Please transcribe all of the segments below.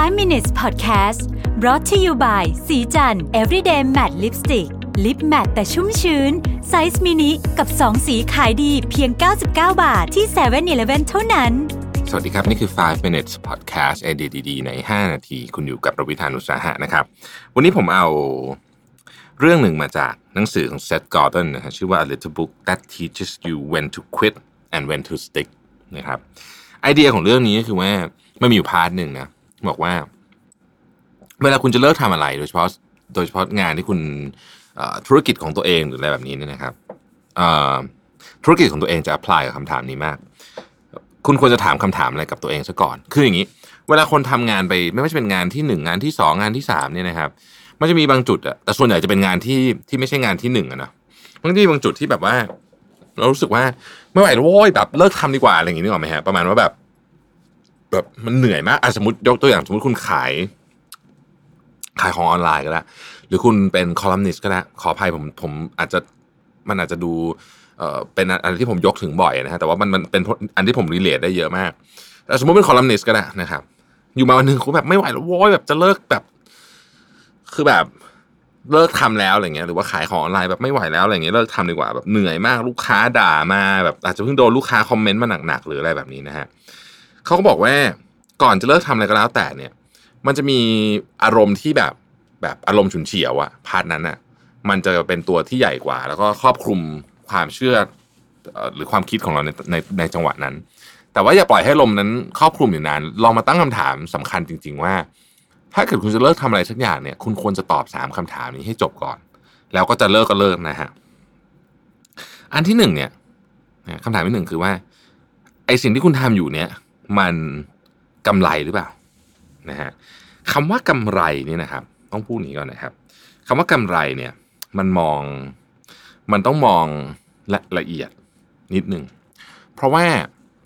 5 minutes podcast brought to you by ศรีจันทร์ everyday matte lipstick lip matte แต่ชุ่มชื้น ไซส์มินิกับ 2 สีขายดีเพียง 99 บาทที่7-Eleven เท่านั้น สวัสดีครับ นี่คือ 5 minutes podcast ไอเดียดีๆใน 5 นาที คุณอยู่กับประวิธานุสาหะนะครับ วันนี้ผมเอาเรื่องหนึ่งมาจากหนังสือของ Seth Godin นะฮะชื่อว่า A Little Book That Teaches You When to Quit and When to Stick นะครับไอเดียของเรื่องนี้ก็คือว่ามันมีอยู่ part หนึ่งนะ บอกว่า เวลาคุณจะเลิกทำอะไร โดยเฉพาะโดยเฉพาะงานที่คุณธุรกิจของตัวเองหรืออะไรแบบนี้เนี่ยนะครับธุรกิจของตัวเองจะ apply กับคำถามนี้มาก คุณควรจะถามคำถามอะไรกับตัวเองซะก่อน คืออย่างนี้ เวลาคนทำงานไปไม่ว่าจะเป็นงานที่หนึ่งงานที่สองงานที่สามเนี่ยนะครับมันจะมีบางจุดอะแต่ส่วนใหญ่จะเป็นงานที่ที่ไม่ใช่งานที่หนึ่งอะนะบางทีบางจุดที่แบบว่า เรารู้สึกว่าไม่ไหวแล้วโว้ยแบบเลิกทำดีกว่าอะไรอย่างนี้นึกออกไหมฮะประมาณว่าแบบ แบบมันเหนื่อยมากอะสมมติยกตัวอย่างสมมติคุณขาย ขายของออนไลน์ก็ได้หรือคุณเป็นคอลัมนิสต์ก็ได้ขออภัยผมผมอาจจะมันอาจจะดูเอ่อเป็นอันที่ผมยกถึงบ่อยนะฮะแต่ว่ามันมันเป็นอันที่ผม relate ได้เยอะมากแต่สมมติเป็นคอลัมนิสต์ก็ได้นะครับ อยู่มาวันหนึ่งคุณแบบไม่ไหวแล้วโว้ยแบบจะเลิกแบบ คือแบบเลิกทำแล้วอะไรเงี้ยหรือว่าขายของออนไลน์แบบไม่ไหวแล้วอะไรเงี้ยเลิกทำดีกว่าแบบเหนื่อยมากลูกค้าด่ามาแบบอาจจะเพิ่งโดนลูกค้า comment มาหนักๆหรืออะไรแบบนี้นะฮะ เขาก็บอกว่าก่อนจะเลิกทำอะไรก็แล้วแต่เนี่ย มันจะมีอารมณ์ที่แบบแบบอารมณ์ฉุนเฉียวอะ part นั้นอะมันจะเป็นตัวที่ใหญ่กว่า แล้วก็ครอบคลุมความเชื่อหรือความคิดของเราในในในจังหวะนั้น แต่ว่าอย่าปล่อยให้อารมณ์นั้นครอบคลุมอยู่นานลองมาตั้งคำถามสำคัญจริง ๆ ว่า ถ้าเกิดคุณจะเลิกทำอะไรสักอย่างเนี่ย คุณควรจะตอบสามคำถามนี้ให้จบก่อน แล้วก็จะเลิกก็เลิกนะฮะอันที่หนึ่งเนี่ยคำถามที่หนึ่งคือว่าไอสิ่งที่คุณทำอยู่เนี่ย มันกำไรหรือเปล่านะฮะคำว่ากำไรนี่นะครับ ต้องพูดนี้ก่อนนะครับคำว่ากำไรเนี่ยมันมองมันต้องมองละละเอียดนิดนึงเพราะว่า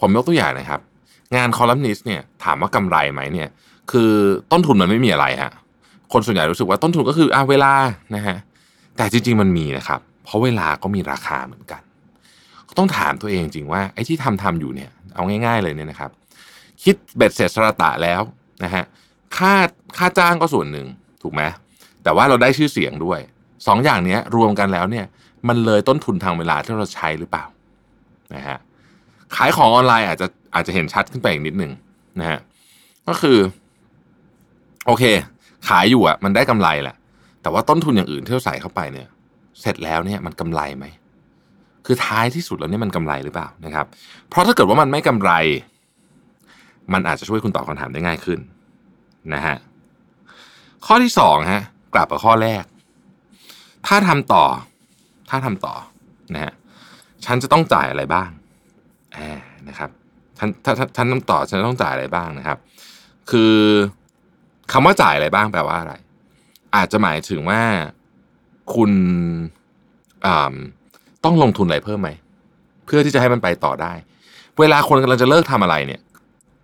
ผมยกตัวอย่างนะครับ งานคอลัมนิสต์เนี่ยถามว่ากำไรไหมเนี่ย คือต้นทุนมันไม่มีอะไรฮะคนส่วนใหญ่รู้สึกว่าต้นทุนก็คืออ่าเวลานะฮะแต่จริง ๆ มันมีนะครับ เพราะเวลาก็มีราคาเหมือนกัน ต้องถามตัวเองจริงว่าไอ้ที่ทำทำอยู่เนี่ย เอาง่าย ๆ เลยเนี่ยนะครับ คิดเบ็ดเสร็จสระตะแล้วนะฮะค่าค่าจ้างก็ส่วนหนึ่งถูกไหมแต่ว่าเราได้ชื่อเสียงด้วยสองอย่างนี้รวมกันแล้วเนี่ยมันเลยต้นทุนทางเวลาที่เราใช้หรือเปล่านะฮะขายของออนไลน์อาจจะอาจจะเห็นชัดขึ้นไปอีกนิดหนึ่งนะฮะก็คือ โอเค ขายอยู่อะมันได้กำไรแหละแต่ว่าต้นทุนอย่างอื่นที่เราใส่เข้าไปเนี่ย เสร็จแล้วเนี่ยมันกำไรไหมคือท้ายที่สุดแล้วเนี่ยมันกำไรหรือเปล่านะครับ เพราะถ้าเกิดว่ามันไม่กำไร มันอาจจะช่วยคุณตอบคำถามได้ง่ายขึ้นนะฮะข้อที่สองฮะกลับกับข้อแรก ถ้าทำต่อ ถ้าทำต่อนะฮะฉันจะต้องจ่ายอะไรบ้างแอบนะครับฉันถ้าฉันทำต่อฉันต้องจ่ายอะไรบ้างนะครับ คือคำว่าจ่ายอะไรบ้างแปลว่าอะไร อาจจะหมายถึงว่าคุณต้องลงทุนอะไรเพิ่มไหมเพื่อที่จะให้มันไปต่อได้ เวลาคนกำลังจะเลิกทำอะไรเนี่ย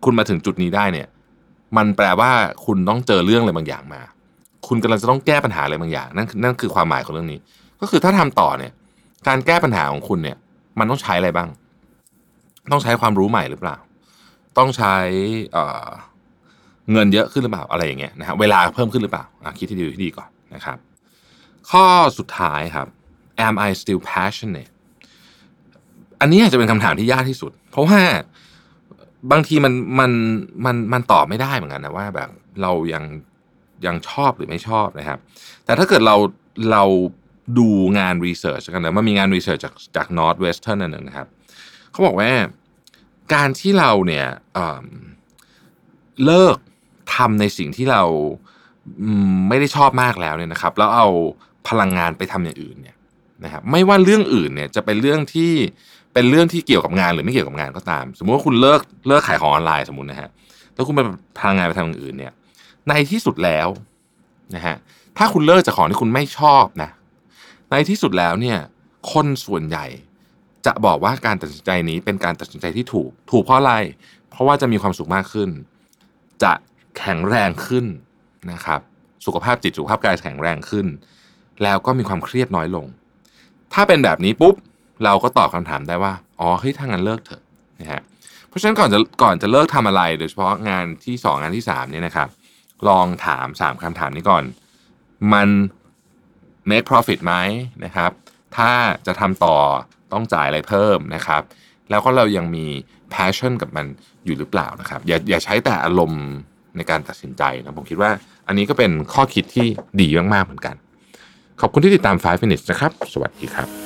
คุณมาถึงจุดนี้ได้เนี่ย มันแปลว่าคุณต้องเจอเรื่องอะไรบางอย่างมา คุณกำลังจะต้องแก้ปัญหาอะไรบางอย่างนั่นนั่นคือความหมายของเรื่องนี้ ก็คือถ้าทำต่อเนี่ย การแก้ปัญหาของคุณเนี่ย มันต้องใช้อะไรบ้าง ต้องใช้ความรู้ใหม่หรือเปล่า ต้องใช้เเงินเยอะขึ้นหรือเปล่าอะไรอย่างเงี้ยนะฮะเวลาเพิ่มขึ้นหรือเปล่าคิดที่ดีที่ดีก่อนนะครับ ข้อสุดท้ายครับ am I still passionate อันนี้อาจจะเป็นคำถามที่ยากที่สุด เพราะว่า บางทีมันมันมันมันตอบไม่ได้เหมือนกันนะว่าแบบเรายังยังชอบหรือไม่ชอบนะครับ แต่ถ้าเกิดเราเราดูงานรีเสิร์ชกันนะมันมีงานรีเสิร์ชจากจาก Northwestern นั่นนะครับเขาบอกว่าการที่เราเนี่ยเลิกทำในสิ่งที่เราไม่ได้ชอบมากแล้วเนี่ยนะครับ แล้วเอาพลังงานไปทำอย่างอื่นเนี่ยนะครับ ไม่ว่าเรื่องอื่นเนี่ยจะเป็นเรื่องที่ เป็นเรื่องที่เกี่ยวกับงานหรือไม่เกี่ยวกับงานก็ตาม สมมุติว่าคุณเลิกเลิกขายของออนไลน์สมมตินะฮะแล้วคุณไปพลังงานไปทำอย่างอื่นเนี่ย ในที่สุดแล้วนะฮะถ้าคุณเลิกจากของที่คุณไม่ชอบนะในที่สุดแล้วเนี่ย คนส่วนใหญ่จะบอกว่าการตัดสินใจนี้เป็นการตัดสินใจที่ถูก ถูกเพราะอะไร เพราะว่าจะมีความสุขมากขึ้น จะแข็งแรงขึ้นนะครับ สุขภาพจิตสุขภาพกายแข็งแรงขึ้น แล้วก็มีความเครียดน้อยลง ถ้าเป็นแบบนี้ปุ๊บ เราก็ตอบคำถามได้ว่า อ๋อเฮ้ยถ้างั้นเลิกเถอะนะฮะเพราะฉะนั้นก่อนจะก่อนจะเลิกทำอะไร โดยเฉพาะงานที่สองงานที่สามเนี่ยนะครับ ลองถาม 3คำถามนี้ก่อน มัน make profit ไหมนะครับ ถ้าจะทำต่อต้องจ่ายอะไรเพิ่มนะครับ แล้วก็เรายังมี passion กับมันอยู่หรือเปล่านะครับ อย่าอย่าใช้แต่อารมณ์ในการตัดสินใจนะผมคิดว่าอันนี้ก็เป็นข้อคิดที่ดีมาก ๆ เหมือนกัน ขอบคุณที่ติดตาม 5 minutes นะครับ สวัสดีครับ